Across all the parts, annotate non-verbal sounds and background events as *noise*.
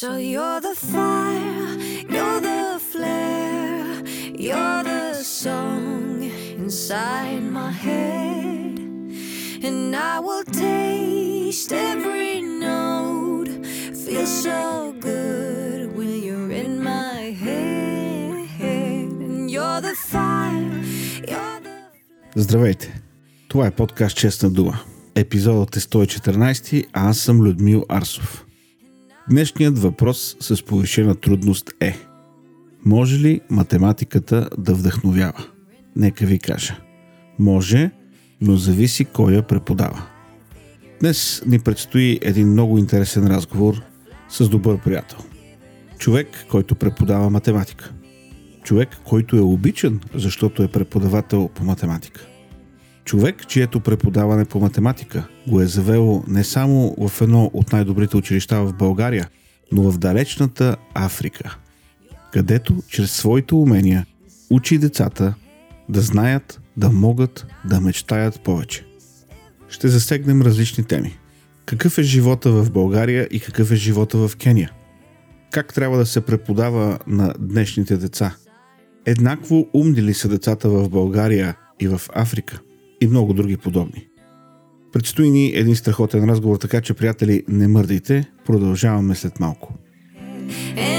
So you're the fire, you're the flare, you're the song inside my head. And I will taste every note, feel so good when you're in my head. And you're the fire, you're the Здравейте! Това е подкаст Честна дума. Епизодът е 114, а аз съм Людмил Арсов. Днешният въпрос с повишена трудност е Може ли математиката да вдъхновява? Нека ви кажа. Може, но зависи кой я преподава. Днес ни предстои един много интересен разговор с добър приятел. Човек, който преподава математика. Човек, който е обичан, защото е преподавател по математика. Човек, чието преподаване по математика го е завело не само в едно от най-добрите училища в България, но в далечната Африка, където чрез своите умения учи децата да знаят, да могат, да мечтаят повече. Ще засегнем различни теми. Какъв е живота в България и какъв е живота в Кения? Как трябва да се преподава на днешните деца? Еднакво умни ли са децата в България и в Африка? И много други подобни. Предстои ни един страхотен разговор, така че, приятели, не мърдайте. Продължаваме след малко. And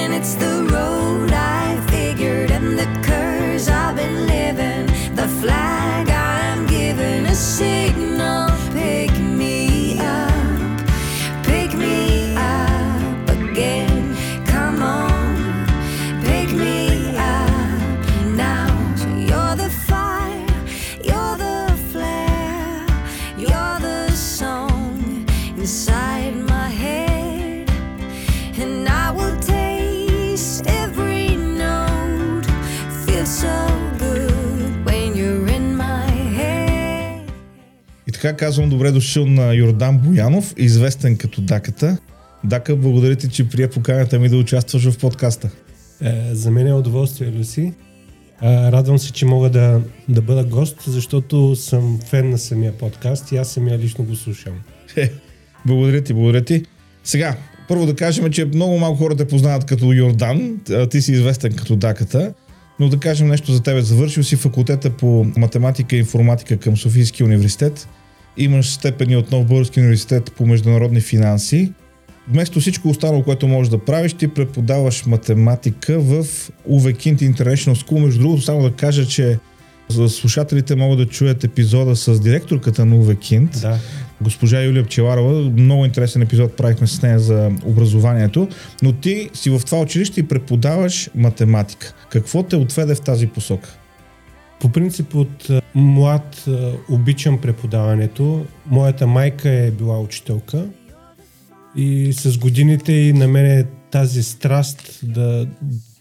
така казвам добре дошъл на Йордан Боянов, известен като Даката. Дака, благодаря ти, че прие поканата ми да участваш в подкаста. Е, за мен е удоволствие, Люси. А, радвам се, че мога да, да бъда гост, защото съм фен на самия подкаст и аз самия лично го слушам. Е, благодаря ти, благодаря ти. Сега, първо да кажем, че много малко хора те познават като Йордан, ти си известен като Даката, но да кажем нещо за тебе. Завършил си факултета по математика и информатика към Софийския университет, имаш степени от Нов Български университет по международни финанси. Вместо всичко останало, което можеш да правиш, ти преподаваш математика в Kind International School. Между другото, само да кажа, че за слушателите могат да чуят епизода с директорката на Kind, Да. госпожа Юлия Пчеларова. Много интересен епизод правихме с нея за образованието, но ти си в това училище и преподаваш математика. Какво те отведе в тази посока? По принцип от а, млад а, обичам преподаването. Моята майка е била учителка и с годините и на мен е тази страст да,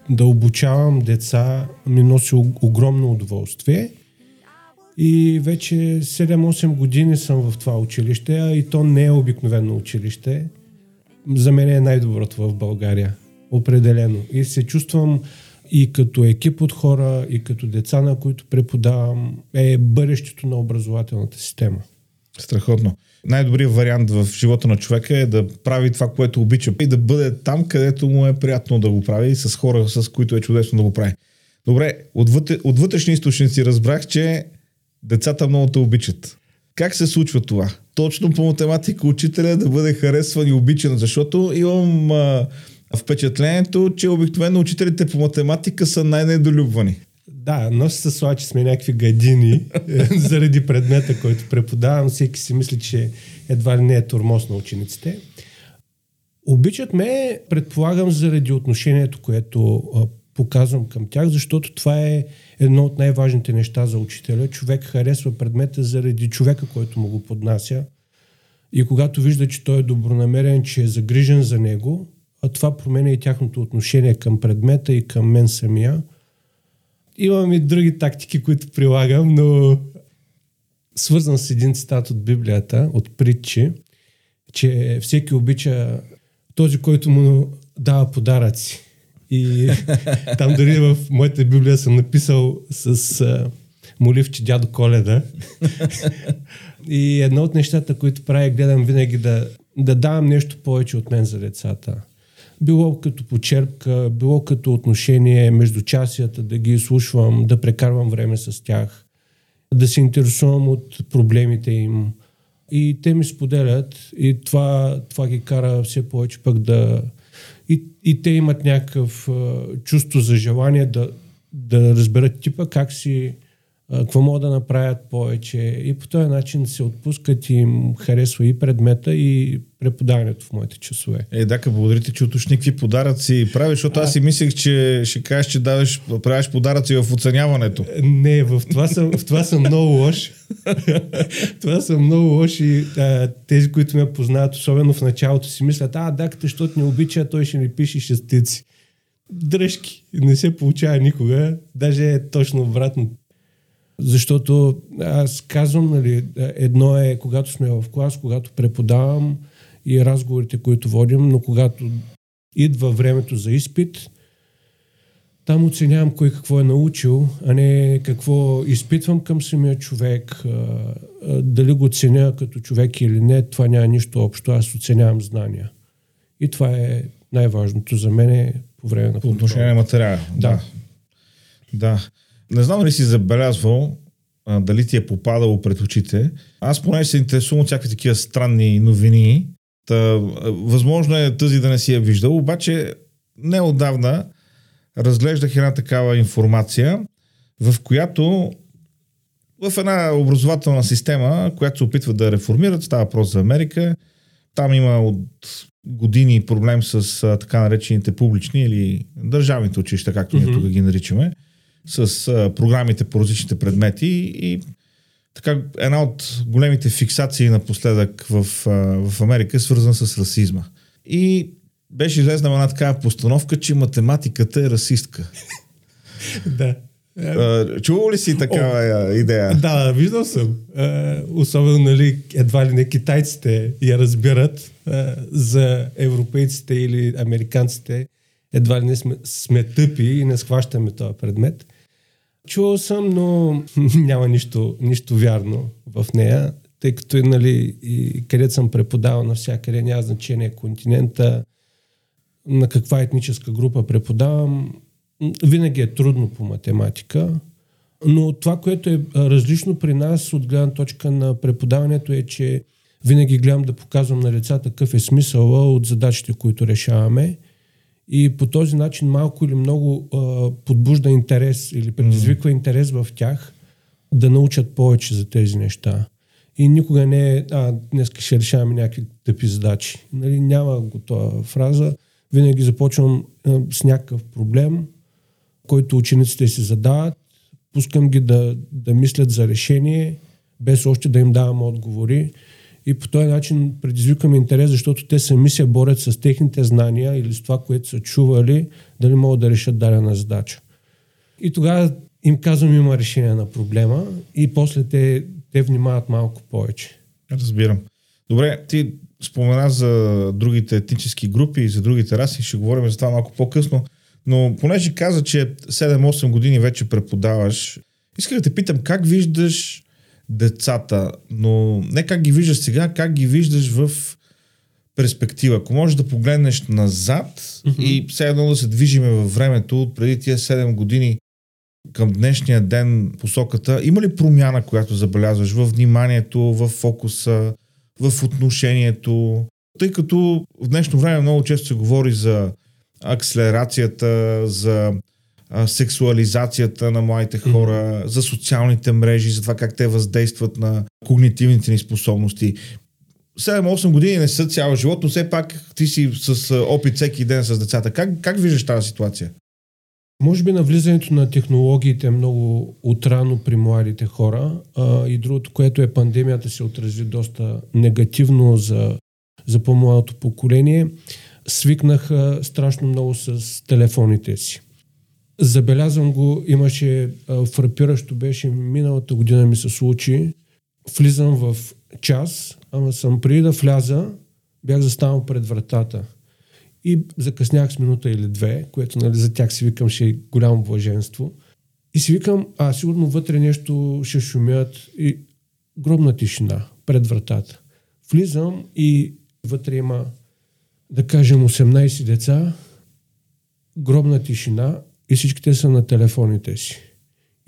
да обучавам деца ми носи огромно удоволствие. И вече 7-8 години съм в това училище, а и то не е обикновено училище. За мен е най-доброто в България. Определено. И се чувствам и като екип от хора, и като деца, на които преподавам, е бъдещето на образователната система. Страхотно. Най-добрият вариант в живота на човека е да прави това, което обича и да бъде там, където му е приятно да го прави и с хора, с които е чудесно да го прави. Добре, от, вътре, от вътрешни източници разбрах, че децата много те обичат. Как се случва това? Точно по математика учителя да бъде харесван и обичан, защото имам а, впечатлението, че обикновено учителите по математика са най-недолюбвани. Да, носи се слава, че сме някакви гадини е, *laughs* заради предмета, който преподавам. Всеки си мисли, че едва ли не е тормоз на учениците. Обичат ме, предполагам, заради отношението, което показвам към тях, защото това е едно от най-важните неща за учителя. Човек харесва предмета заради човека, който му го поднася. И когато вижда, че той е добронамерен, че е загрижен за него, а това променя и тяхното отношение към предмета и към мен самия. Имам и други тактики, които прилагам, но свързан с един цитат от Библията, от притчи, че всеки обича този, който му дава подаръци. И *laughs* там дори в моята Библия съм написал с а, моливче дядо Коледа. *laughs* И едно от нещата, които правя, гледам винаги да, да давам нещо повече от мен за децата. Било като почерпка, било като отношение между частията, да ги изслушвам, да прекарвам време с тях, да се интересувам от проблемите им. И те ми споделят и това, това ги кара все повече пък да... И, и те имат някакъв чувство за желание да, да разберат типа как си какво могат да направят повече и по този начин се отпускат и им харесва и предмета и преподаването в моите часове. Е, да, благодаря ти, че уточни какви подаръци правиш, защото а... аз си мислех, че ще кажеш, че даваш, правиш подаръци в оценяването. Не, в това съм, в това съм много лош. *laughs* това съм много лош и а, тези, които ме познават, особено в началото, си мислят, а, да, защото не обича, той ще ми пише шестици. Дръжки. Не се получава никога. Даже е точно обратно защото аз казвам, нали, едно е когато сме в клас, когато преподавам и разговорите, които водим, но когато идва времето за изпит, там оценявам кой какво е научил, а не какво изпитвам към самия човек, дали го ценя като човек или не, това няма нищо общо, аз оценявам знания. И това е най-важното за мен по време на По отношение на материала. Да. Да. Не знам ли си забелязвал а, дали ти е попадало пред очите. Аз поне се интересувам от всякакви такива странни новини. Та, възможно е тази да не си я виждал, обаче неодавна разглеждах една такава информация, в която в една образователна система, която се опитва да реформират, става въпрос за Америка, там има от години проблем с а, така наречените публични или държавните училища, както mm-hmm. ние тук ги наричаме с а, програмите по различните предмети и така една от големите фиксации напоследък в, а, в Америка е свързана с расизма. И беше излезна една такава постановка, че математиката е расистка. *laughs* да. Чувал ли си такава О, идея? Да, виждал съм. Особено, нали, едва ли не китайците я разбират за европейците или американците. Едва ли не сме, сме тъпи и не схващаме този предмет. Чувал съм, но *laughs* няма нищо, нищо вярно в нея, тъй като нали, и където съм преподавал навсякъде, няма значение континента, на каква етническа група преподавам. Винаги е трудно по математика, но това, което е различно при нас от гледна точка на преподаването е, че винаги гледам да показвам на децата какъв е смисъл от задачите, които решаваме и по този начин малко или много а, подбужда интерес или предизвиква mm. интерес в тях да научат повече за тези неща. И никога не е, а, днес ще решаваме някакви тъпи задачи. Нали, няма готова фраза. Винаги започвам а, с някакъв проблем, който учениците си задават. Пускам ги да, да мислят за решение, без още да им давам отговори и по този начин предизвикаме интерес, защото те сами се борят с техните знания или с това, което са чували, дали могат да решат дадена задача. И тогава им казвам, има решение на проблема и после те, те внимават малко повече. Разбирам. Добре, ти спомена за другите етнически групи и за другите раси, ще говорим за това малко по-късно, но понеже каза, че 7-8 години вече преподаваш, исках да те питам как виждаш децата, но не как ги виждаш сега, как ги виждаш в перспектива. Ако можеш да погледнеш назад mm-hmm. и все едно да се движиме във времето от преди тия 7 години към днешния ден посоката, има ли промяна, която забелязваш в вниманието, в фокуса, в отношението? Тъй като в днешно време много често се говори за акселерацията, за а, сексуализацията на младите хора, mm-hmm. за социалните мрежи, за това как те въздействат на когнитивните ни способности. 7-8 години не са цял живот, но все пак ти си с опит всеки ден с децата. Как, как виждаш тази ситуация? Може би навлизането на технологиите е много отрано при младите хора а, и другото, което е пандемията се отрази доста негативно за, за по-младото поколение. Свикнаха страшно много с телефоните си. Забелязвам го, имаше а, фрапиращо беше миналата година ми се случи. Влизам в час, ама съм преди да вляза, бях застанал пред вратата. И закъснях с минута или две, което нали, за тях си викам ще е голямо блаженство. И си викам, а сигурно вътре нещо ще шумят и гробна тишина пред вратата. Влизам и вътре има да кажем 18 деца, гробна тишина и всичките са на телефоните си.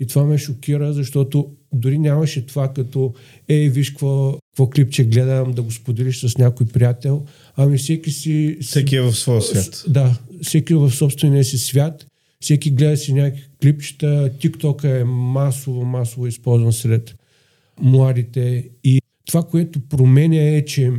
И това ме шокира, защото дори нямаше това като ей, виж какво, какво клипче гледам, да го споделиш с някой приятел. Ами всеки си... Всеки е в своя свят. Да, всеки е в собствения си свят. Всеки гледа си някакви клипчета. TikTok е масово, масово използван сред младите. И това, което променя е, че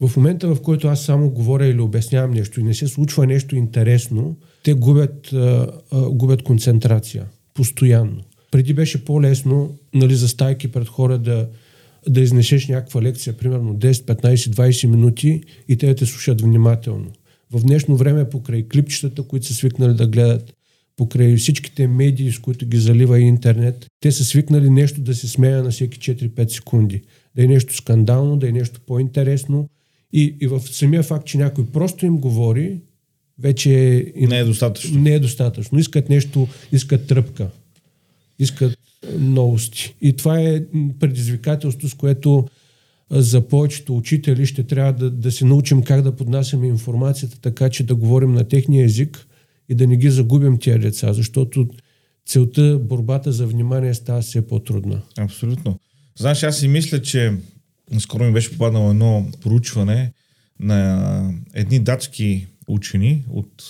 в момента, в който аз само говоря или обяснявам нещо и не се случва нещо интересно, те губят, а, губят концентрация постоянно. Преди беше по-лесно нали, за стайки пред хора да, да изнесеш някаква лекция, примерно 10, 15, 20 минути и те да те слушат внимателно. В днешно време покрай клипчетата, които са свикнали да гледат, покрай всичките медии, с които ги залива интернет, те са свикнали нещо да се смея на всеки 4-5 секунди. Да е нещо скандално, да е нещо по-интересно. И, и в самия факт, че някой просто им говори, вече Не е достатъчно. не е достатъчно. Искат нещо, искат тръпка. Искат новости. И това е предизвикателство, с което а, за повечето учители ще трябва да, да се научим как да поднасяме информацията, така че да говорим на техния език и да не ги загубим тия деца, защото целта, борбата за внимание става все по-трудна. Абсолютно. Знаеш, аз си мисля, че скоро ми беше попаднало едно проучване на едни датски учени от,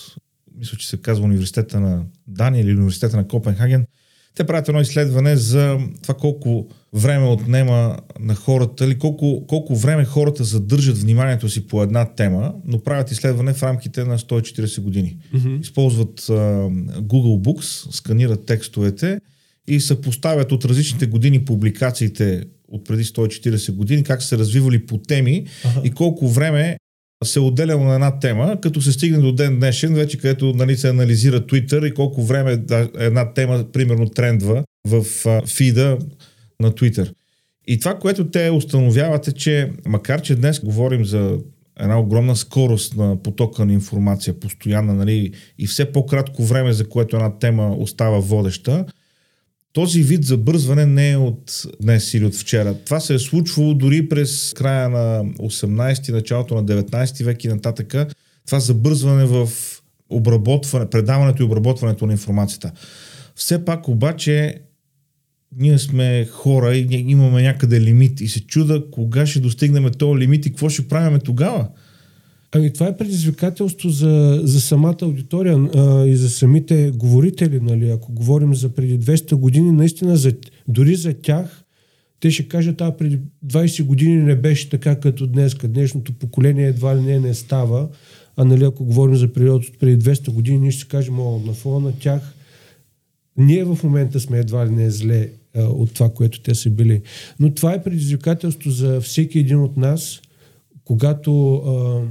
мисля, че се казва университета на Дания или университета на Копенхаген. Те правят едно изследване за това колко време отнема на хората или колко, колко време хората задържат вниманието си по една тема, но правят изследване в рамките на 140 години. Mm-hmm. Използват а, Google Books, сканират текстовете и съпоставят от различните години публикациите от преди 140 години, как са се развивали по теми Аха. и колко време се отделяло на една тема, като се стигне до ден днешен, вече където нали, се анализира Twitter и колко време една тема, примерно, трендва в фида на Twitter. И това, което те установяват е, че макар, че днес говорим за една огромна скорост на потока на информация, постоянна, нали, и все по-кратко време, за което една тема остава водеща, този вид забързване не е от днес или от вчера. Това се е случвало дори през края на 18-ти, началото на 19 век и нататък. Това забързване в обработване, предаването и обработването на информацията. Все пак обаче ние сме хора и имаме някъде лимит и се чуда кога ще достигнем този лимит и какво ще правим тогава. Ами това е предизвикателство за, за самата аудитория а, и за самите говорители. Нали? Ако говорим за преди 200 години, наистина за, дори за тях, те ще кажат, а преди 20 години не беше така като днес, днешното поколение едва ли не не става. А нали, ако говорим за период от преди 200 години, ние ще кажем, о, на фона на тях ние в момента сме едва ли не зле а, от това, което те са били. Но това е предизвикателство за всеки един от нас, когато а,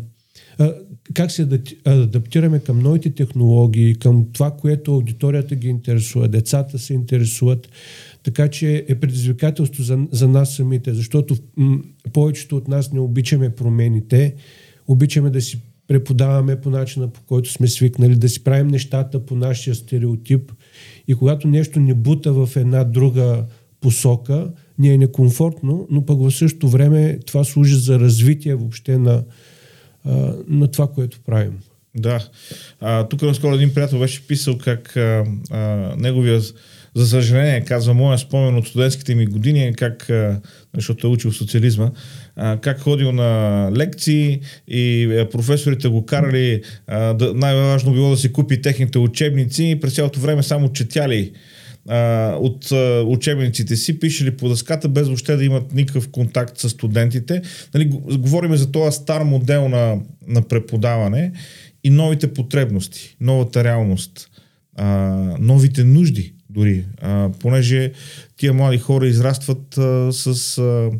как се адапти- адаптираме към новите технологии, към това, което аудиторията ги интересува, децата се интересуват. Така че е предизвикателство за, за нас самите, защото м- повечето от нас не обичаме промените, обичаме да си преподаваме по начина, по който сме свикнали, да си правим нещата по нашия стереотип. И когато нещо не бута в една друга посока, ни е некомфортно, но пък в същото време това служи за развитие въобще на, на това, което правим. Да. А, тук наскоро един приятел беше писал как а, а, неговия, за съжаление, казва моя спомен от студентските ми години, е как, а, защото е учил социализма, а, как ходил на лекции и а, професорите го карали, а, да, най-важно било да си купи техните учебници и през цялото време само четяли от учебниците си, пишели по дъската, без въобще да имат никакъв контакт с студентите. Нали, говорим за този стар модел на, на преподаване и новите потребности, новата реалност, а, новите нужди дори, а, понеже тия млади хора израстват а, с а,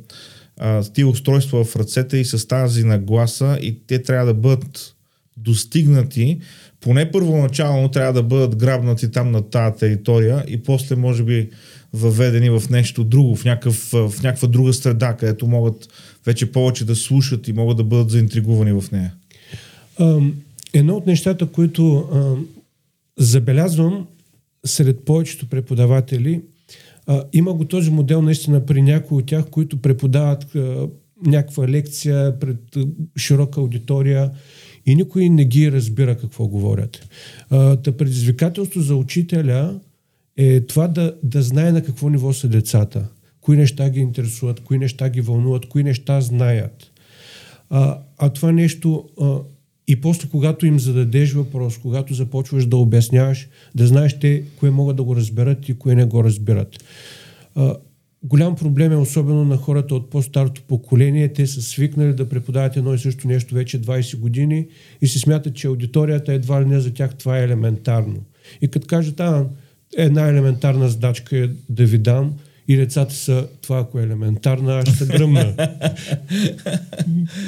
с тия устройства в ръцете и с тази нагласа и те трябва да бъдат достигнати, поне първоначално трябва да бъдат грабнати там на тази територия и после може би въведени в нещо друго, в, някакъв, в някаква друга среда, където могат вече повече да слушат и могат да бъдат заинтригувани в нея. Едно от нещата, които ам, забелязвам сред повечето преподаватели, а, има го този модел наистина при някои от тях, които преподават а, някаква лекция пред а, широка аудитория и никой не ги разбира какво говорят. Та предизвикателство за учителя е това да, да знае на какво ниво са децата, кои неща ги интересуват, кои неща ги вълнуват, кои неща знаят. А, а това нещо а, и после, когато им зададеш въпрос, когато започваш да обясняваш, да знаеш те кое могат да го разберат и кое не го разбират. А, голям проблем е особено на хората от по-старото поколение. Те са свикнали да преподават едно и също нещо вече 20 години и си смятат, че аудиторията едва ли не за тях това е елементарно. И като кажат, а, една елементарна задачка е да ви дам и децата са това, ако е елементарна, аз ще гръмна.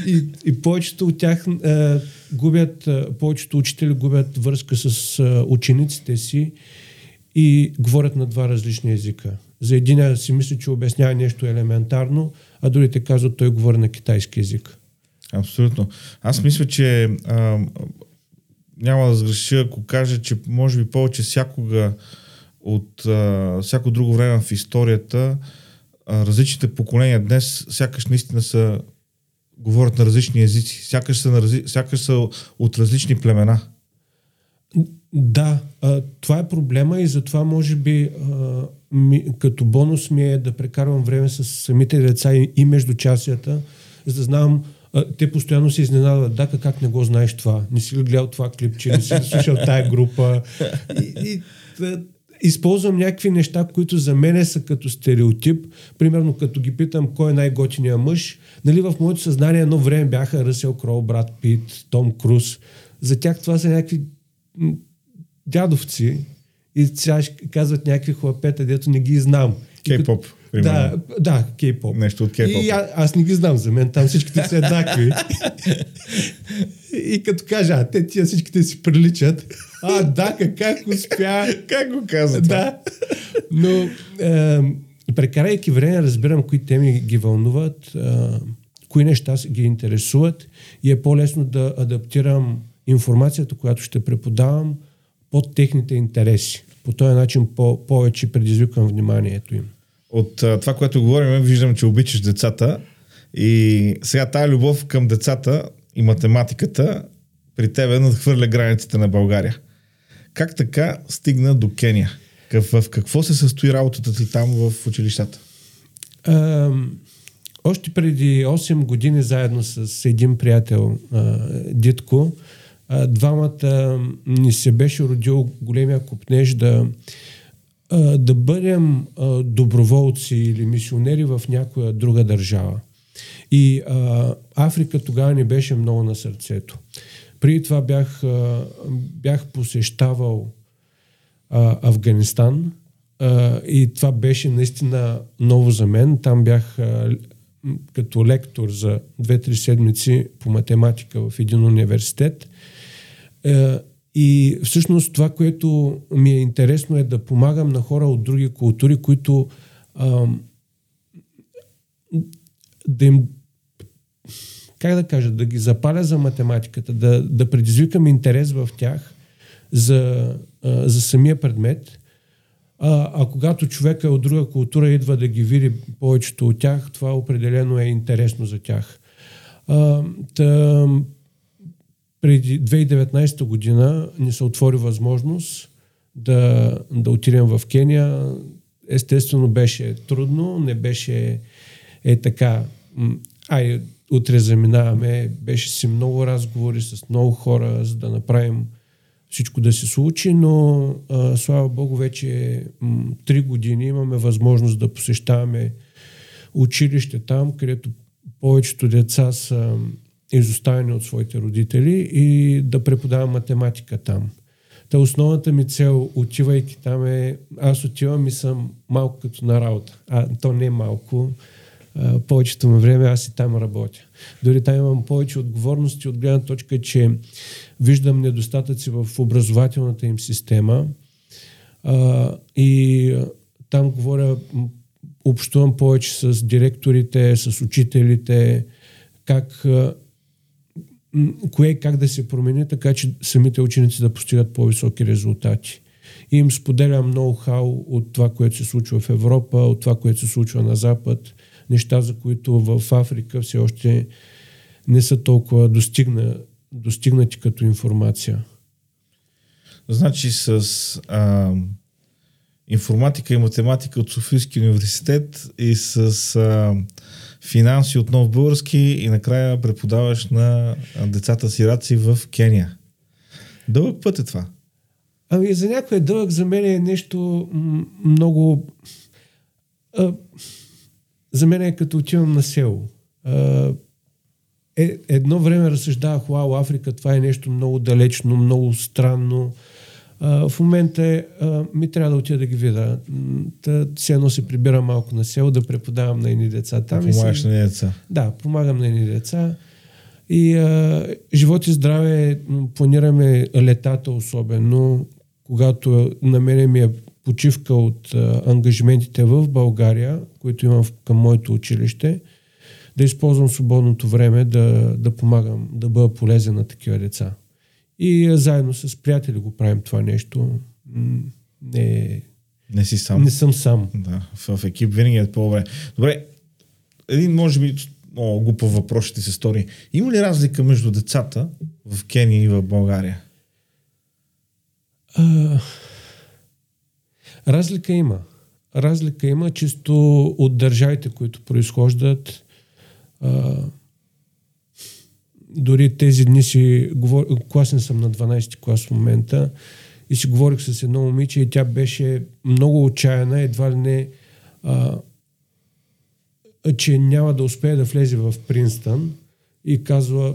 и, и повечето от тях е, губят, е, повечето учители губят връзка с е, учениците си и говорят на два различни езика. За един си мисли, че обяснява нещо елементарно, а другите казват, той говори на китайски език. Абсолютно. Аз мисля, че а, няма да сгреша, ако кажа, че може би повече всякога от а, всяко друго време в историята а, различните поколения днес сякаш наистина са говорят на различни езици, сякаш са, на сякаш са от различни племена. Да, а, това е проблема и затова може би а, ми, като бонус ми е да прекарвам време с самите деца и, и междучасията, за да знам те постоянно се изненадват, да, как не го знаеш това, не си ли гледал това клипче, не си ли слушал тая група. И, и използвам някакви неща, които за мен са като стереотип. Примерно, като ги питам кой е най-готиният мъж, нали в моето съзнание едно време бяха Ръсел Кроу, Брат Пит, Том Круз. За тях това са някакви дядовци и сега казват някакви хлапета, дето не ги знам. Кей-поп. Да, да, кей-поп. Нещо от кей-поп. И а, аз не ги знам, за мен там всичките са еднакви. и като кажа, а те тия всичките си приличат, а, да, как успя. как го каза Да. Но, е, прекарайки време, разбирам кои теми ги вълнуват, е, кои неща ги интересуват и е по-лесно да адаптирам информацията, която ще преподавам под техните интереси. По този начин по- повече предизвикам вниманието им. От а, това, което говорим, виждам, че обичаш децата и сега тази любов към децата и математиката при тебе надхвърля границите на България. Как така стигна до Кения? В какво се състои работата ти там в училищата? А, още преди 8 години заедно с един приятел, а, Дитко, двамата ни се беше родил големия купнеж да, да бъдем доброволци или мисионери в някоя друга държава. И а, Африка тогава ни беше много на сърцето. Преди това бях, а, бях посещавал а, Афганистан а, и това беше наистина ново за мен. Там бях а, като лектор за 2-3 седмици по математика в един университет. А, и всъщност това, което ми е интересно е да помагам на хора от други култури, които а, да им как да кажа, да ги запаля за математиката, да, да предизвикам интерес в тях за, а, за самия предмет. А, а когато човека от друга култура идва да ги види повечето от тях, това определено е интересно за тях. А, та, преди 2019 година ни се отвори възможност да, да отидем в Кения. Естествено беше трудно, не беше е така. Ай, утре заминаваме. Беше си много разговори с много хора, за да направим всичко да се случи, но а, слава Богу вече три години имаме възможност да посещаваме училище там, където повечето деца са изоставени от своите родители и да преподавам математика там. Та основната ми цел, отивайки там е, аз отивам и съм малко като на работа. А то не е малко, а, повечето му време аз и там работя. Дори там имам повече отговорности от гледна точка, че виждам недостатъци в образователната им система а, и там говоря, общувам повече с директорите, с учителите, как кое как да се промени, така че самите ученици да постигат по-високи резултати. И им споделям ноу-хау от това, което се случва в Европа, от това, което се случва на Запад, неща, за които в Африка все още не са толкова достигна, достигнати като информация. Значи с а, информатика и математика от Софийския университет и с а, финанси от Нов Български и накрая преподаваш на децата сираци в Кения. Дълъг път е това. Ами за някой е дълъг, за мен е нещо много... А, за мен е като отивам на село. А, е, едно време разсъждавах, вау, Африка, това е нещо много далечно, много странно. В момента е, а, ми трябва да отида да ги видя. Та, все едно се прибирам малко на село, да преподавам на едни деца там. и Помагаш се- на деца. да, помагам на едни деца. И а, живот и здраве, планираме летата особено, когато на мене ми е почивка от а, ангажиментите в България, които имам в- към моето училище, да използвам свободното време да, да помагам, да бъда полезен на такива деца. И а, заедно с приятели го правим това нещо. Не, Не си сам. не съм сам. Да, в, в екип винаги е по-добре. Добре, един може би много глупав въпрос ще ти се стори. Има ли разлика между децата в Кения и в България? А, разлика има. Разлика има чисто от държавите, които произхождат. А, дори тези дни си говор... класен съм на 12 клас в момента и си говорих с едно момиче и тя беше много отчаяна, едва ли не а, че няма да успее да влезе в Принстън и казва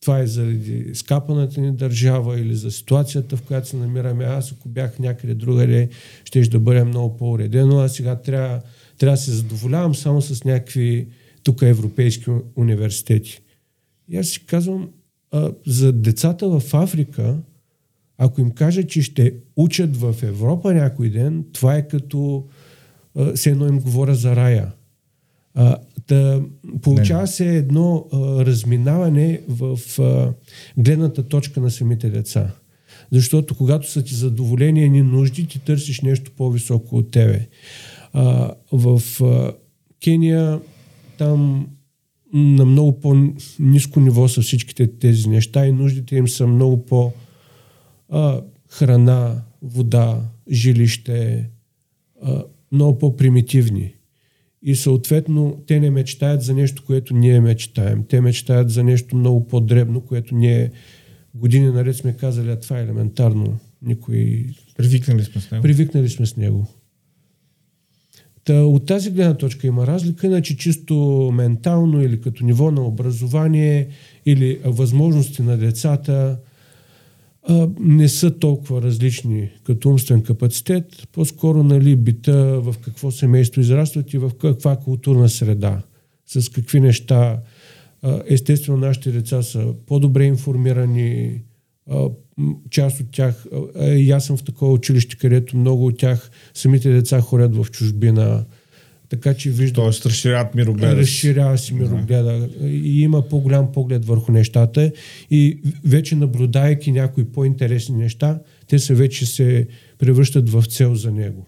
това е заради скапаната ни държава или за ситуацията, в която се намираме. Аз, ако бях някъде другаде, ще да бъде много по-уредено, а сега трябва, трябва да се задоволявам само с някакви тук европейски университети. И аз си казвам, а, за децата в Африка, ако им кажа, че ще учат в Европа някой ден, това е като а, все едно им говоря за рая. А, да, получава се едно а, разминаване в а, гледната точка на самите деца. Защото когато са ти задоволени едни нужди, ти търсиш нещо по-високо от тебе. А, в а, Кения там на много по-низко ниво са всичките тези неща и нуждите им са много по- а, храна, вода, жилище, а, много по-примитивни. И съответно те не мечтаят за нещо, което ние мечтаем. Те мечтаят за нещо много по-дребно, което ние години наред сме казали, а това е елементарно. Никой... Привикнали сме с него. Привикнали сме с него. Та, от тази гледна точка има разлика, иначе чисто ментално или като ниво на образование или възможности на децата а, не са толкова различни като умствен капацитет. По-скоро нали, бита в какво семейство израстват и в каква културна среда. С какви неща. А, естествено, нашите деца са по-добре информирани, а, част от тях, и аз съм в такова училище, където много от тях, самите деца ходят в чужбина, така че виждам Тоест, разширяват мирогледа. разширява си мирогледа и има по-голям поглед върху нещата и вече наблюдайки някои по-интересни неща, те се вече се превръщат в цел за него.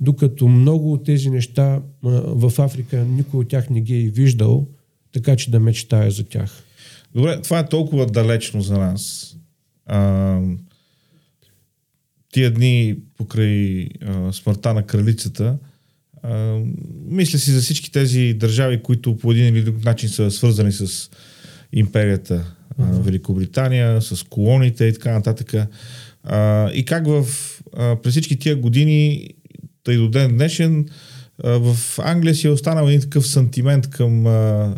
Докато много от тези неща в Африка никой от тях не ги е виждал, така че да мечтая за тях. Добре, това е толкова далечно за нас. А, тия дни покрай а, смъртта на кралицата, а, мисля си за всички тези държави, които по един или друг начин са свързани с империята а, Великобритания, с колоните и така нататък. А, и как в, а, през всички тия години, тъй до ден днешен, а, в Англия си е останал един такъв сантимент към а,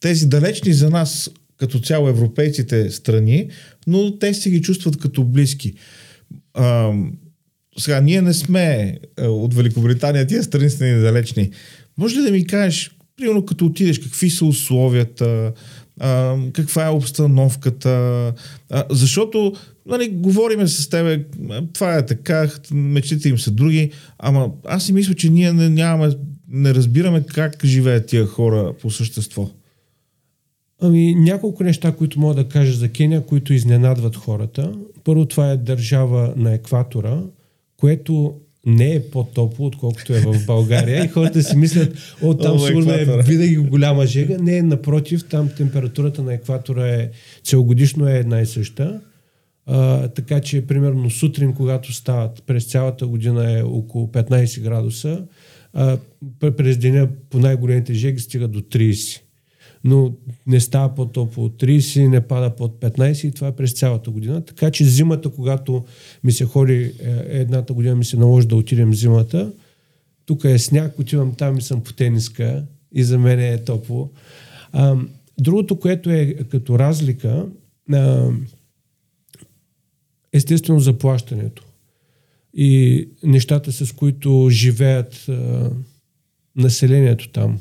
тези далечни за нас като цяло европейците страни, но те си ги чувстват като близки. А, сега, ние не сме а, от Великобритания, тия страни са ни далечни. Може ли да ми кажеш, примерно като отидеш, какви са условията, а, каква е обстановката, а, защото нали, говориме с тебе, това е така, мечтите им са други, ама аз си мисля, че ние не, нямаме, не разбираме как живеят тия хора по същество. Ами, няколко неща, които мога да кажа за Кения, които изненадват хората. Първо, това е държава на екватора, което не е по-топло, отколкото е в България. И хората си мислят, о, там О, сигурно е винаги голяма жега. Не, напротив, там температурата на екватора е целогодишно е една и съща. А, така че, примерно, сутрин, когато стават през цялата година е около 15 градуса, а, пр- през деня по най-големите жеги стига до 30. Но не става по-топло от 30, не пада под 15 и това е през цялата година. Така че зимата, когато ми се ходи, е, едната година ми се наложи да отидем зимата, тук е сняг, отивам там и съм по тениска и за мен е топло. А, другото, което е като разлика, а, естествено заплащането и нещата, с които живеят а, населението там.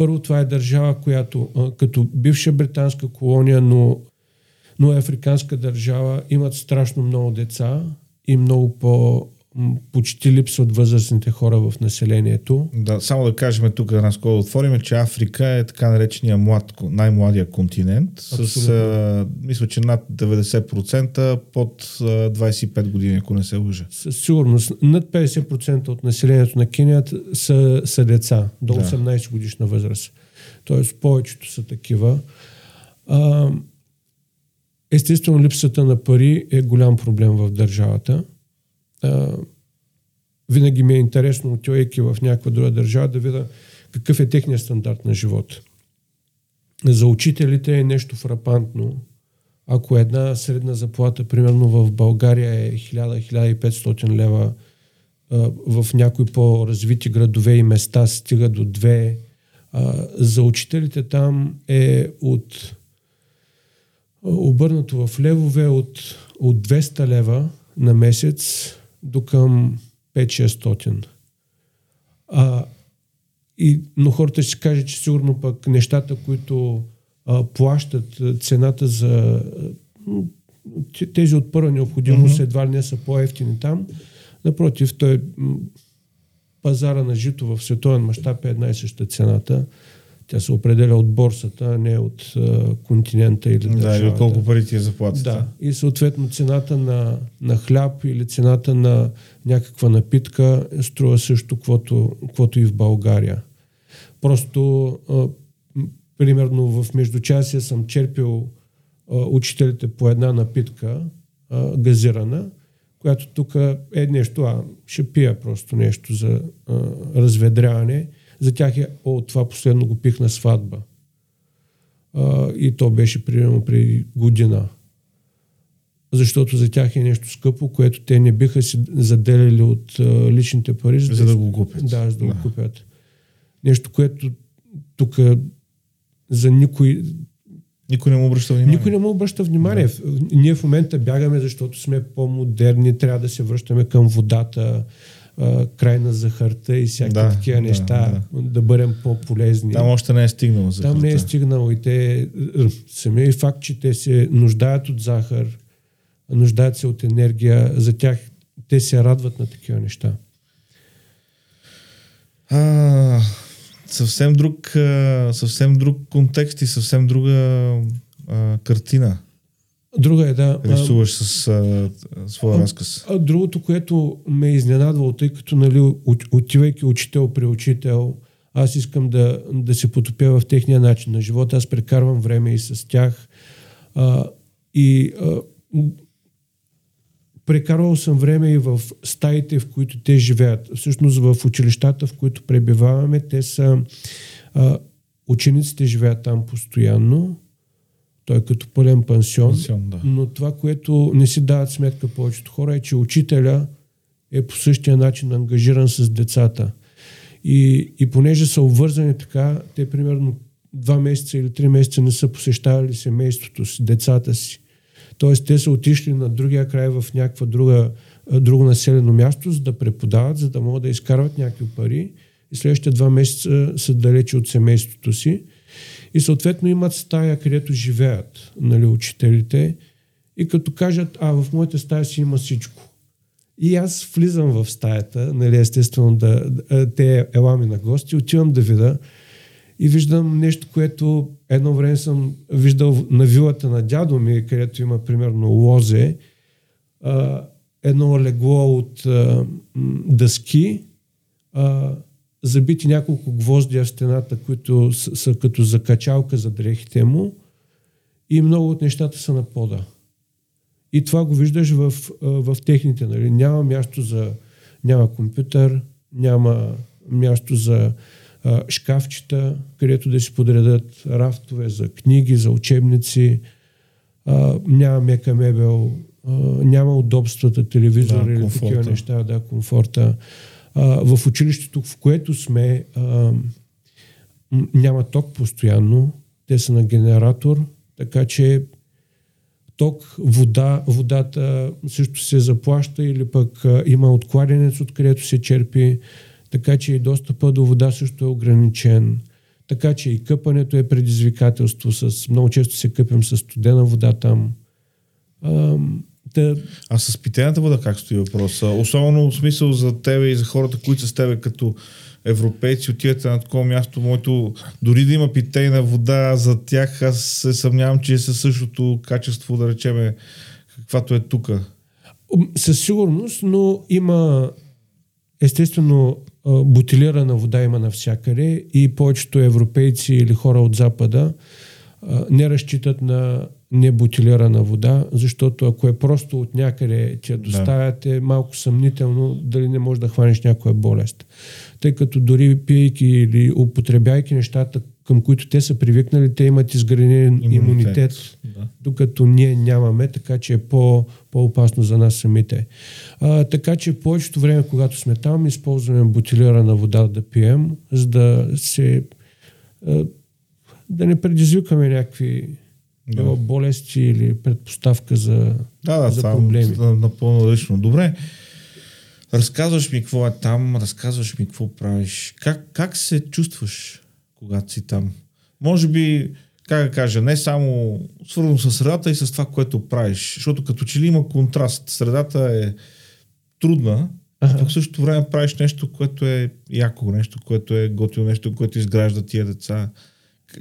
Първо, това е държава, която като бивша британска колония, но, но е африканска държава, имат страшно много деца и много по почти липсват възрастните хора в населението. Да, само да кажем тук една скоро отвориме, че Африка е така наречения млад, най-младия континент с, Абсолютно. а, мисля, че над 90% под а, 25 години, ако не се лъжа. Със сигурност над 50% от населението на Кения са, са деца до Да. 18 годишна възраст. Тоест повечето са такива. А, естествено, липсата на пари е голям проблем в държавата. А, винаги ми е интересно, отивайки в някаква друга държава, да видя какъв е техният стандарт на живот. За учителите е нещо фрапантно. Ако една средна заплата, примерно в България е 1000-1500 лева, в някои по-развити градове и места стига до 2, а, за учителите там е от обърнато в левове от, от 200 лева на месец до към 5-600. А, и, но хората ще кажат, че сигурно пък нещата, които а, плащат цената за тези от първа необходимост, mm-hmm. едва ли не са по-ефтини там. Напротив, той пазара на жито в световен мащаб е една и съща цената. Тя се определя от борсата, а не от а, континента или Да, или държавата. колко пари ти е заплатата. Да, и съответно цената на, на хляб или цената на някаква напитка струва също, каквото, каквото и в България. Просто, а, примерно в междучасие съм черпил а, учителите по една напитка, а, газирана, която тук е нещо, а ще пия просто нещо за а, разведряване. За тях е, о, това последно го пих на сватба. А, и то беше примерно преди година. Защото за тях е нещо скъпо, което те не биха си заделяли от а, личните пари, За да го купят. Да, за да, Да. го купят. Нещо, което тук за никой, Никой не му обръща внимание. никой не му обръща внимание. Да. Ние в момента бягаме, защото сме по-модерни, трябва да се връщаме към водата, а, край на захарта и всякакви Да, такива да, неща, да. да бъдем по-полезни. Там още не е стигнало за Там не е стигнало и те, самия факт, че те се нуждаят от захар, нуждаят се от енергия, за тях те се радват на такива неща. А, съвсем друг, съвсем друг контекст и съвсем друга а, картина Друга е да. рисуваш с а, своя разказ. А другото, което ме е изненадвало, тъй като нали, от- отивайки учител при учител, аз искам да, да се потопя в техния начин на живота. Аз прекарвам време и с тях. А, и а, прекарвал съм време и в стаите, в които те живеят. Всъщност в училищата, в които пребиваваме, те са... А, учениците живеят там постоянно. Той е като пълен пансион. Пансион, да. Но това, което не си дават сметка повечето хора е, че учителя е по същия начин ангажиран с децата. И, и понеже са обвързани така, те примерно два месеца или три месеца не са посещавали семейството си, децата си. Тоест те са отишли на другия край в някаква друга, друго населено място, за да преподават, за да могат да изкарват някакви пари и следващите два месеца са далече от семейството си. И съответно имат стая, където живеят нали, учителите и като кажат, а в моята стая си има всичко. И аз влизам в стаята, нали, естествено да, да те ела ми на гости, отивам да видя и виждам нещо, което едно време съм виждал на вилата на дядо ми, където има примерно лозе. А, едно легло от а, дъски, а, забити няколко гвоздия в стената, които са, са като закачалка за дрехите му и много от нещата са на пода. И това го виждаш в, в техните. Нали? Няма място за... Няма компютър, няма място за а, шкафчета, където да си подредат рафтове за книги, за учебници. А, няма мека мебел, а, няма удобствата, телевизор Да, или комфорта. такива неща, да, комфорта. А, в училището, в което сме, а, няма ток постоянно. Те са на генератор, така че ток, вода, водата също се заплаща или пък а, има откладенец, откъдето се черпи, така че и достъпа до вода също е ограничен. Така че и къпането е предизвикателство. С, много често се къпим с студена вода там. А, да, А с питейната вода как стои въпроса? Особено в смисъл за тебе и за хората, които са с тебе като европейци, отивате на такова място, моето, дори да има питейна вода за тях, аз се съмнявам, че е със същото качество, да речеме, каквато е тук. Със сигурност, но има естествено бутилирана вода има навсякъде и повечето европейци или хора от Запада не разчитат на небутилирана вода, защото ако е просто от някъде ти я доставят, е малко съмнително дали не можеш да хванеш някоя болест. Тъй като дори пиейки или употребяйки нещата, към които те са привикнали, те имат изграден имунитет, имунитет Да. докато ние нямаме, така че е по, по-опасно за нас самите. А, така че повечето време, когато сме там, използваме бутилирана вода да пием, за да се а, да не предизвикаме някакви Да. да. болести или предпоставка за, Да, да, за проблеми. е напълно лично. Добре. Разказваш ми какво е там, разказваш ми какво правиш. Как, как се чувстваш, когато си там? Може би, как да кажа, не само свързано с средата и с това, което правиш. Защото като че ли има контраст. Средата е трудна, а пък в същото време правиш нещо, което е яко, нещо, което е готино, нещо, което изгражда тия деца.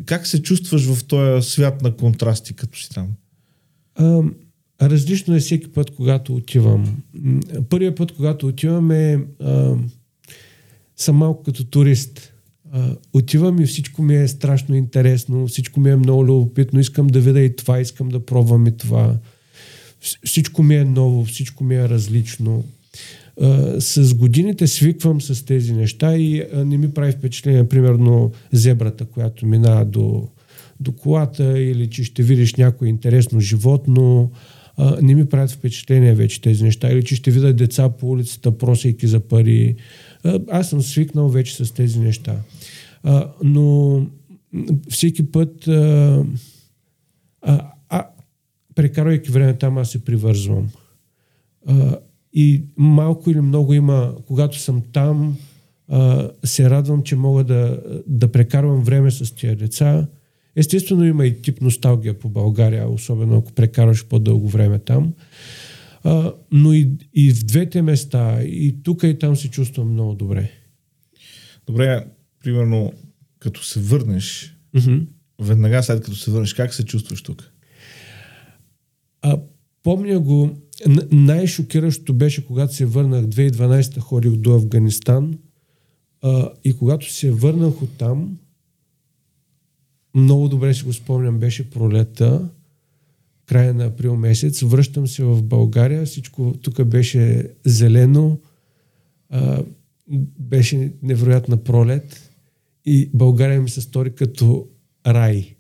Как се чувстваш в този свят на контрасти, като си там? А, различно е всеки път, когато отивам. Първият път, когато отивам е а, съм малко като турист. А, отивам и всичко ми е страшно интересно, всичко ми е много любопитно, искам да видя и това, искам да пробвам и това. Вс- Всичко ми е ново, всичко ми е различно. С годините свиквам с тези неща и не ми прави впечатление, примерно, зебрата, която минава до, до колата или че ще видиш някое интересно животно. Не ми правят впечатление вече тези неща. Или че ще видя деца по улицата, просейки за пари. Аз съм свикнал вече с тези неща. Но всеки път а, а, прекарвайки време там, аз се привързвам. А, и малко или много има, когато съм там, а, се радвам, че мога да, да прекарвам време с тия деца. Естествено има и тип носталгия по България, особено ако прекараш по-дълго време там. А, но и, и в двете места, и тук и там се чувствам много добре. Добре, примерно, като се върнеш, Mm-hmm. веднага след като се върнеш, как се чувстваш тук? А, помня го, най-шокиращото беше, когато се върнах 2012 ходих до Афганистан а, и когато се върнах от там, много добре си го спомням, беше пролета, края на април месец, връщам се в България, всичко тук беше зелено, а, беше невероятна пролет и България ми се стори като рай.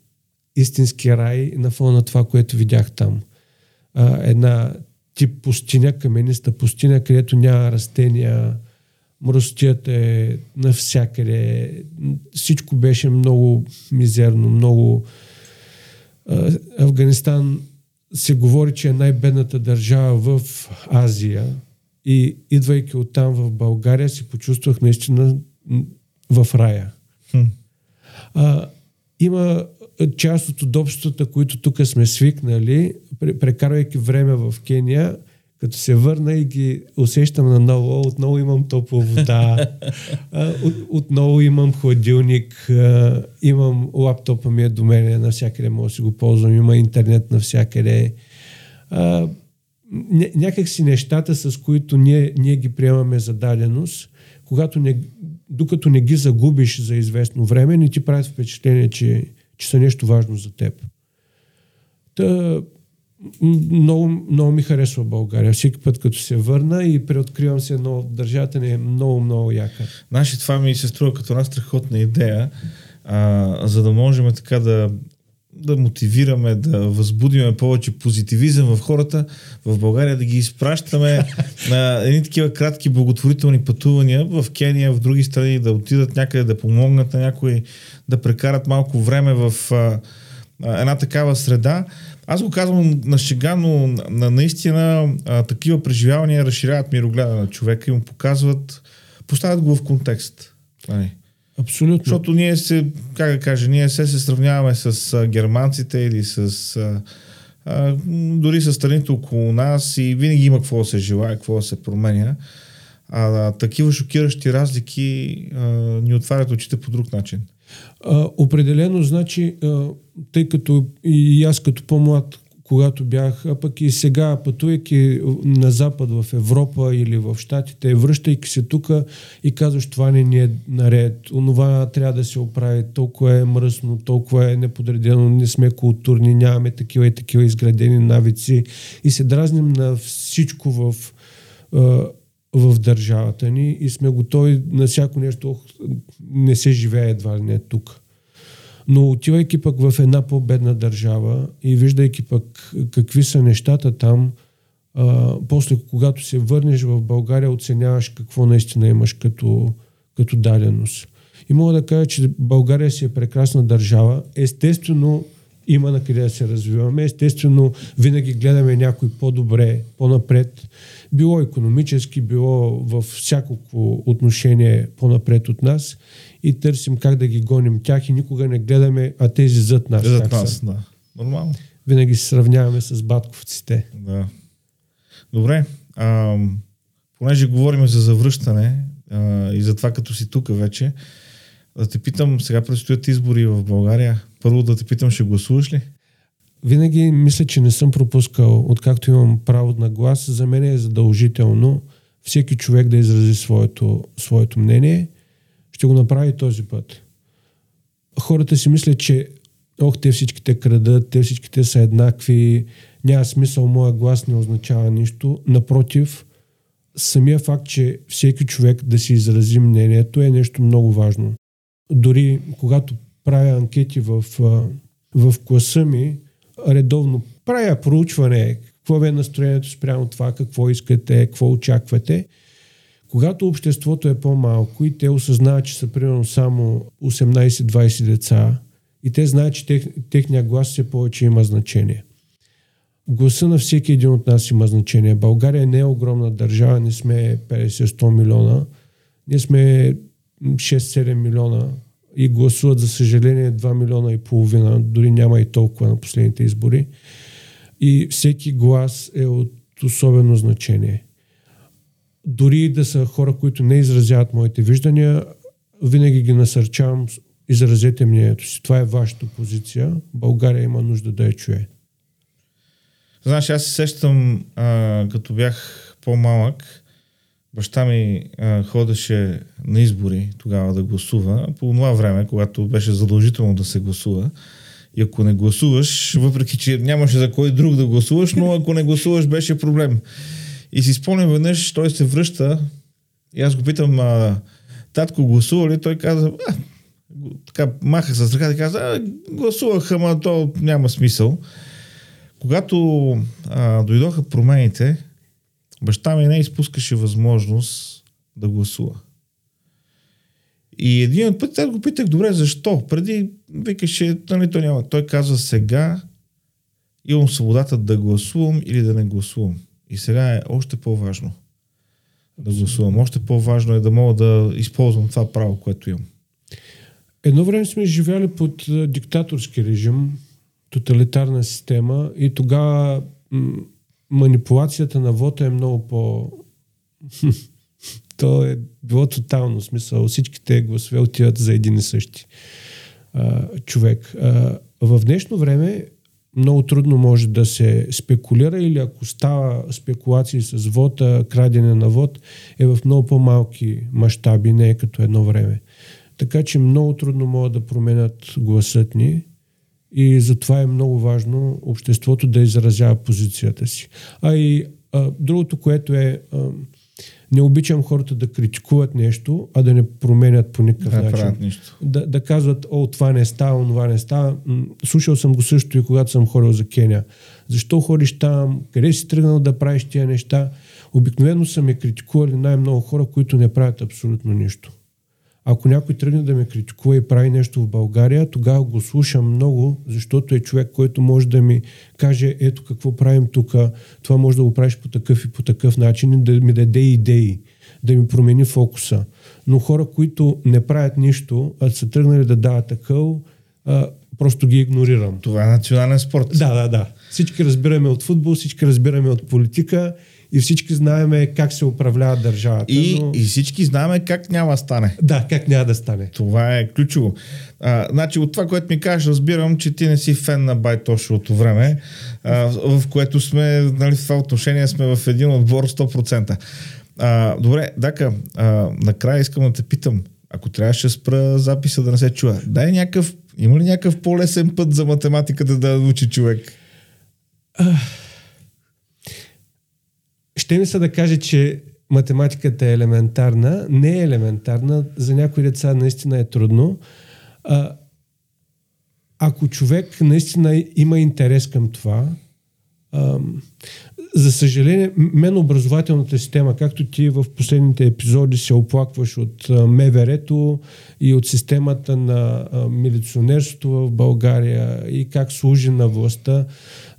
Истински рай на фона на това, което видях там. А, една тип пустиня, камениста пустиня, където няма растения, мръстията е навсякъде. Всичко беше много мизерно, много... Афганистан се говори, че е най-бедната държава в Азия и идвайки оттам в България се почувствах наистина в рая. Хм. А, има част от удобствата, които тук сме свикнали, пре- прекарвайки време в Кения, като се върна и ги усещам наново, отново имам топла вода, *laughs* от, отново имам хладилник, имам лаптопа ми е до мене, навсякъде мога да си го ползвам, има интернет навсякъде. А, ня- някакси нещата, с които ние, ние ги приемаме за даденост, когато не, докато не ги загубиш за известно време, не ти правят впечатление, че, че са нещо важно за теб. Та, много, много ми харесва България. Всеки път, като се върна и преоткривам се едно, държавата ни е много, много яка. Значи това ми се струва като една страхотна идея, а, за да можем така да, да мотивираме, да възбудиме повече позитивизъм в хората в България, да ги изпращаме *laughs* на едни такива кратки благотворителни пътувания в Кения, в други страни, да отидат някъде, да помогнат на някой, да прекарат малко време в а, а, една такава среда. Аз го казвам на шега, но на, наистина а, такива преживявания разширяват мирогледа на човека и му показват, поставят го в контекст. Нали? Абсолютно. Защото ние се, как да кажа, ние се се сравняваме с а, германците или с а, а, дори с страните около нас и винаги има какво да се желая, какво да се променя. А, а такива шокиращи разлики а, ни отварят очите по друг начин. А, определено, значи, а, тъй като и аз като по-млад, когато бях, а пък и сега, пътувайки на Запад, в Европа или в Штатите, връщайки се тук и казваш, това не ни е наред, онова трябва да се оправи, толкова е мръсно, толкова е неподредено, не сме културни, нямаме такива и такива изградени навици и се дразним на всичко в в държавата ни и сме готови на всяко нещо. Не се живее едва ли не тук. Но отивайки пък в една по-бедна държава и виждайки пък какви са нещата там, а, после когато се върнеш в България, оценяваш какво наистина имаш като, като даденост. И мога да кажа, че България си е прекрасна държава. Естествено, има на къде да се развиваме. Естествено, винаги гледаме някой по-добре, по-напред. Било економически, било в всякакво отношение по-напред от нас и търсим как да ги гоним тях и никога не гледаме, а тези зад нас. Зад нас, да. Нормално. Винаги се сравняваме с батковците. Да. Добре. А, понеже говорим за завръщане а, и за това като си тук вече, да те питам, сега предстоят избори в България. Първо да те питам, ще гласуваш ли? Винаги мисля, че не съм пропускал, откакто имам право на глас. За мен е задължително всеки човек да изрази своето, своето мнение. Ще го направи този път. Хората си мислят, че ох, те всичките крадат, те всичките са еднакви, няма смисъл, моя глас не означава нищо. Напротив, самия факт, че всеки човек да си изрази мнението е нещо много важно. Дори когато правя анкети в, в класа ми, редовно правя проучване, какво е настроението спрямо това, какво искате, какво очаквате. Когато обществото е по-малко и те осъзнават, че са примерно само 18-20 деца и те знаят, че тех, техния глас все повече има значение. Гласа на всеки един от нас има значение. България не е огромна държава, не сме 50-100 милиона, ние сме 6-7 милиона и гласуват, за съжаление, 2 милиона и половина, дори няма и толкова на последните избори. И всеки глас е от особено значение. Дори да са хора, които не изразяват моите виждания, винаги ги насърчавам, изразете мнението си. Това е вашата позиция. България има нужда да я чуе. Знаеш, аз се сещам, а, като бях по-малък, баща ми а, ходеше на избори тогава да гласува, по това време, когато беше задължително да се гласува. И ако не гласуваш, въпреки че нямаше за кой друг да гласуваш, но ако не гласуваш, беше проблем. И си спомням веднъж, той се връща и аз го питам, а, татко гласува ли? Той каза, а, така маха с ръка и каза, а, гласувах, ама то няма смисъл. Когато а, дойдоха промените, баща ми не изпускаше възможност да гласува. И един път аз го питах, добре, защо? Преди викаше, нали, той няма. Той каза, сега имам свободата да гласувам или да не гласувам. И сега е още по-важно да гласувам. Още по-важно е да мога да използвам това право, което имам. Едно време сме живяли под диктаторски режим, тоталитарна система и тогава манипулацията на вота е много по... *laughs* То е било тотално смисъл. Всичките гласове отиват за един и същи а, човек. А, в днешно време много трудно може да се спекулира или ако става спекулации с вода, крадене на вод, е в много по-малки мащаби, не е като едно време. Така че много трудно могат да променят гласът ни и затова е много важно обществото да изразява позицията си. А и а, другото, което е... А, не обичам хората да критикуват нещо, а да не променят по никакъв Да, начин. нищо. Да, да казват, о, това не става, това не става. Слушал съм го също и когато съм ходил за Кения. Защо ходиш там? Къде си тръгнал да правиш тия неща? Обикновено са ме критикували най-много хора, които не правят абсолютно нищо. Ако някой тръгне да ме критикува и прави нещо в България, тогава го слушам много, защото е човек, който може да ми каже, ето какво правим тук, това може да го правиш по такъв и по такъв начин, и да ми даде идеи, да ми промени фокуса. Но хора, които не правят нищо, а са тръгнали да дават акъл, а, просто ги игнорирам. Това е национален спорт. Да, да, да. Всички разбираме от футбол, всички разбираме от политика и всички знаеме как се управлява държавата. И, но... и всички знаем как няма да стане. Да, как няма да стане. Това е ключово. А, значи от това, което ми кажеш, разбирам, че ти не си фен на Байтошовото време, а, в което сме, нали, в това отношение сме в един отбор 100%. А, добре, Дака, а, накрая искам да те питам, ако трябваше да спра записа да не се чува, дай някакъв, има ли някакъв по-лесен път за математиката да научи човек? Ще ми се да каже, че математиката е елементарна. Не е елементарна. За някои деца наистина е трудно. А, ако човек наистина има интерес към това, ам, за съжаление, мен образователната система, както ти в последните епизоди се оплакваш от МВР-то и от системата на а, милиционерството в България и как служи на властта,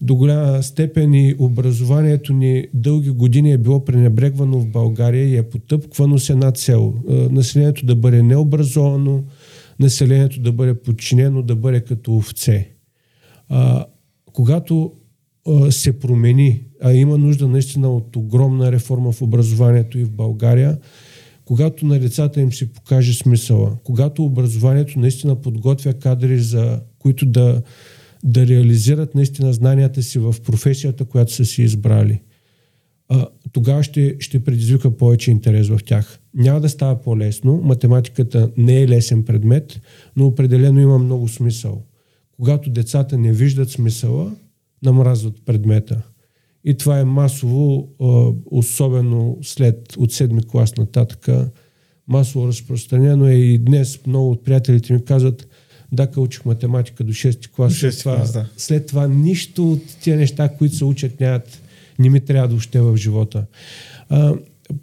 до голяма степен и образованието ни дълги години е било пренебрегвано в България и е потъпквано с една цел. Населението да бъде необразовано, населението да бъде подчинено, да бъде като овце. А, когато се промени, а има нужда наистина от огромна реформа в образованието и в България, когато на децата им се покаже смисъла, когато образованието наистина подготвя кадри, за които да, да реализират наистина знанията си в професията, която са си избрали, тогава ще, ще предизвика повече интерес в тях. Няма да става по-лесно. Математиката не е лесен предмет, но определено има много смисъл. Когато децата не виждат смисъла, намразват предмета. И това е масово, особено след от седми клас нататък, масово разпространено е и днес много от приятелите ми казват, да, учих математика до 6 клас. До след, това, клас, да. след това нищо от тия неща, които се учат, нямат, не ми трябва въобще в живота. А,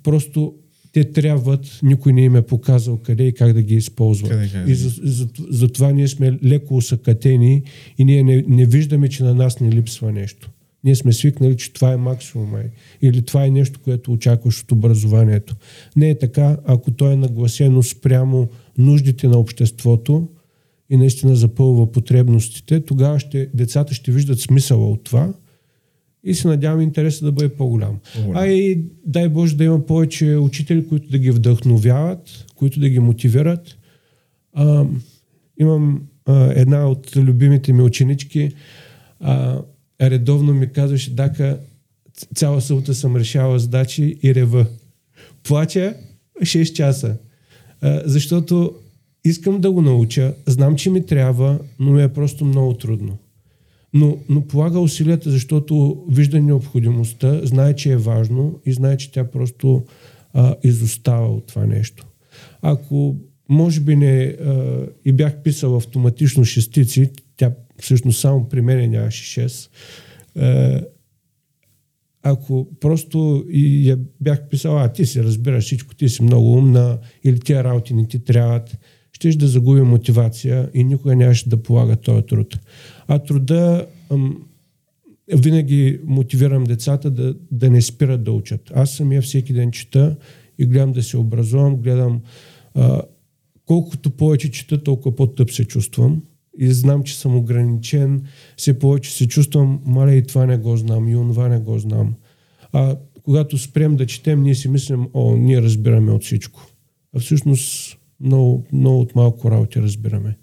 просто те трябват, никой не им е показал къде и как да ги използват. Къде, къде. И за, за, за ние сме леко усъкатени и ние не, не виждаме, че на нас не липсва нещо. Ние сме свикнали, че това е максимума или това е нещо, което очакваш от образованието. Не е така, ако то е нагласено спрямо нуждите на обществото и наистина запълва потребностите, тогава ще, децата ще виждат смисъла от това и се надявам интересът да бъде по-голям. По-голям. А и дай Боже да има повече учители, които да ги вдъхновяват, които да ги мотивират. А, имам а, една от любимите ми ученички, а, редовно ми казваше, Дака, цяла събота съм решавала задачи и рева. Плача 6 часа. А, защото искам да го науча, знам, че ми трябва, но ми е просто много трудно. Но, но полага усилията, защото вижда необходимостта, знае, че е важно и знае, че тя просто а, изостава от това нещо. Ако може би не а, и бях писал автоматично шестици, тя всъщност само при мен нямаше 6, а, ако просто и я бях писал, а ти си разбираш всичко, ти си много умна или тия работи не ти трябват, щеш да загуби мотивация и никога нямаше да полага този труд. А труда винаги мотивирам децата да, да не спират да учат. Аз самия всеки ден чета и гледам да се образувам, гледам а, колкото повече чета, толкова по-тъп се чувствам и знам, че съм ограничен, все повече се чувствам, маля и това не го знам, и онова не го знам. А когато спрем да четем, ние си мислим, о, ние разбираме от всичко. А всъщност много, много от малко работи разбираме.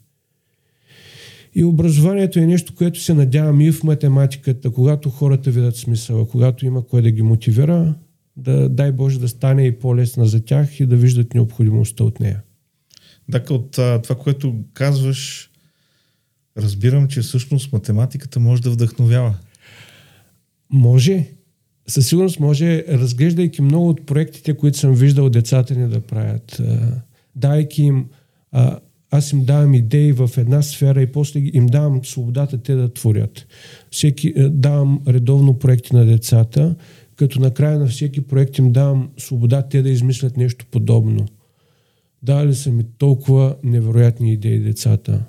И образованието е нещо, което се надявам и в математиката, когато хората видят смисъла, когато има кой да ги мотивира, да дай Боже да стане и по-лесна за тях и да виждат необходимостта от нея. Така от това, което казваш, разбирам, че всъщност математиката може да вдъхновява. Може. Със сигурност може, разглеждайки много от проектите, които съм виждал децата ни да правят, дайки им, аз им давам идеи в една сфера и после им давам свободата те да творят. Всеки, давам редовно проекти на децата, като накрая на всеки проект им давам свобода те да измислят нещо подобно. Дали са ми толкова невероятни идеи децата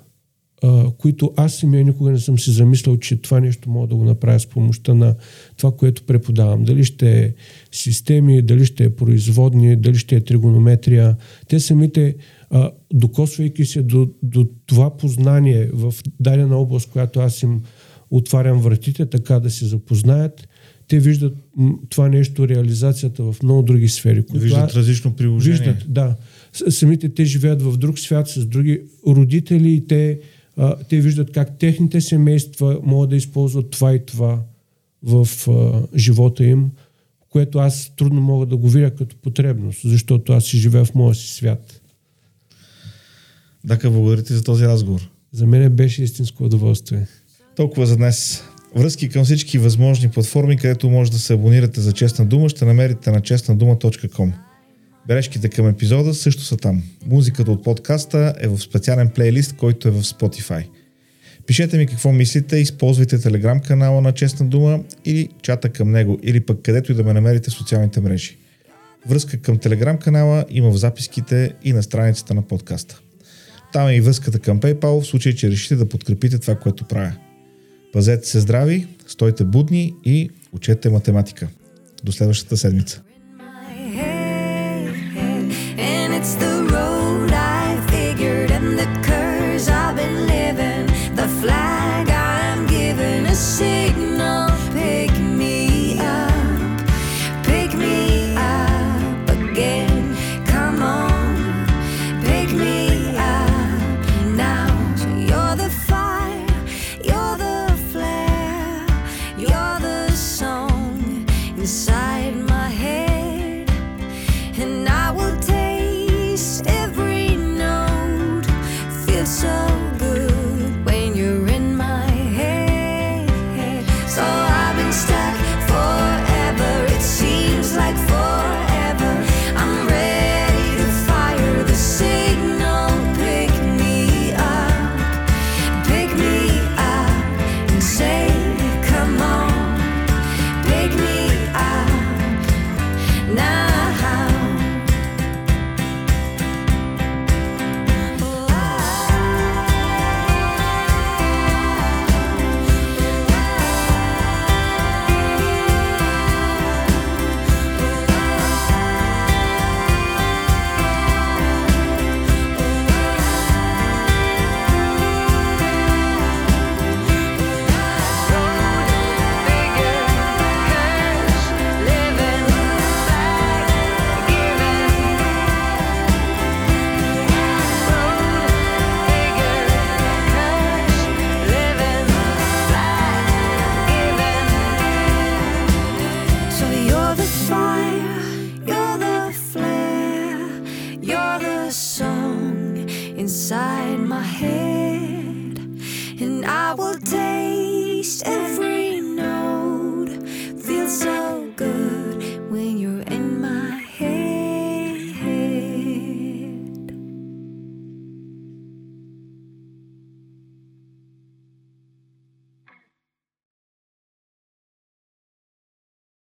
а, които аз самия никога не съм си замислял, че това нещо мога да го направя с помощта на това, което преподавам. Дали ще е системи, дали ще е производни, дали ще е тригонометрия. Те самите, а, докосвайки се до, до това познание в дадена област, която аз им отварям вратите, така да се запознаят, те виждат това нещо, реализацията в много други сфери. Виждат различно приложение. Виждат, да. Самите те живеят в друг свят с други родители и те а, те виждат как техните семейства могат да използват това и това в а, живота им, което аз трудно мога да го видя като потребност, защото аз си живея в моя си свят. Дака, благодаря ти за този разговор. За мен беше истинско удоволствие. Толкова за днес. Връзки към всички възможни платформи, където може да се абонирате за Честна дума, ще намерите на честнадума.com. Бележките към епизода също са там. Музиката от подкаста е в специален плейлист, който е в Spotify. Пишете ми какво мислите, използвайте телеграм канала на Честна дума или чата към него, или пък където и да ме намерите в социалните мрежи. Връзка към телеграм канала има в записките и на страницата на подкаста. Там е и връзката към PayPal в случай, че решите да подкрепите това, което правя. Пазете се здрави, стойте будни и учете математика. До следващата седмица.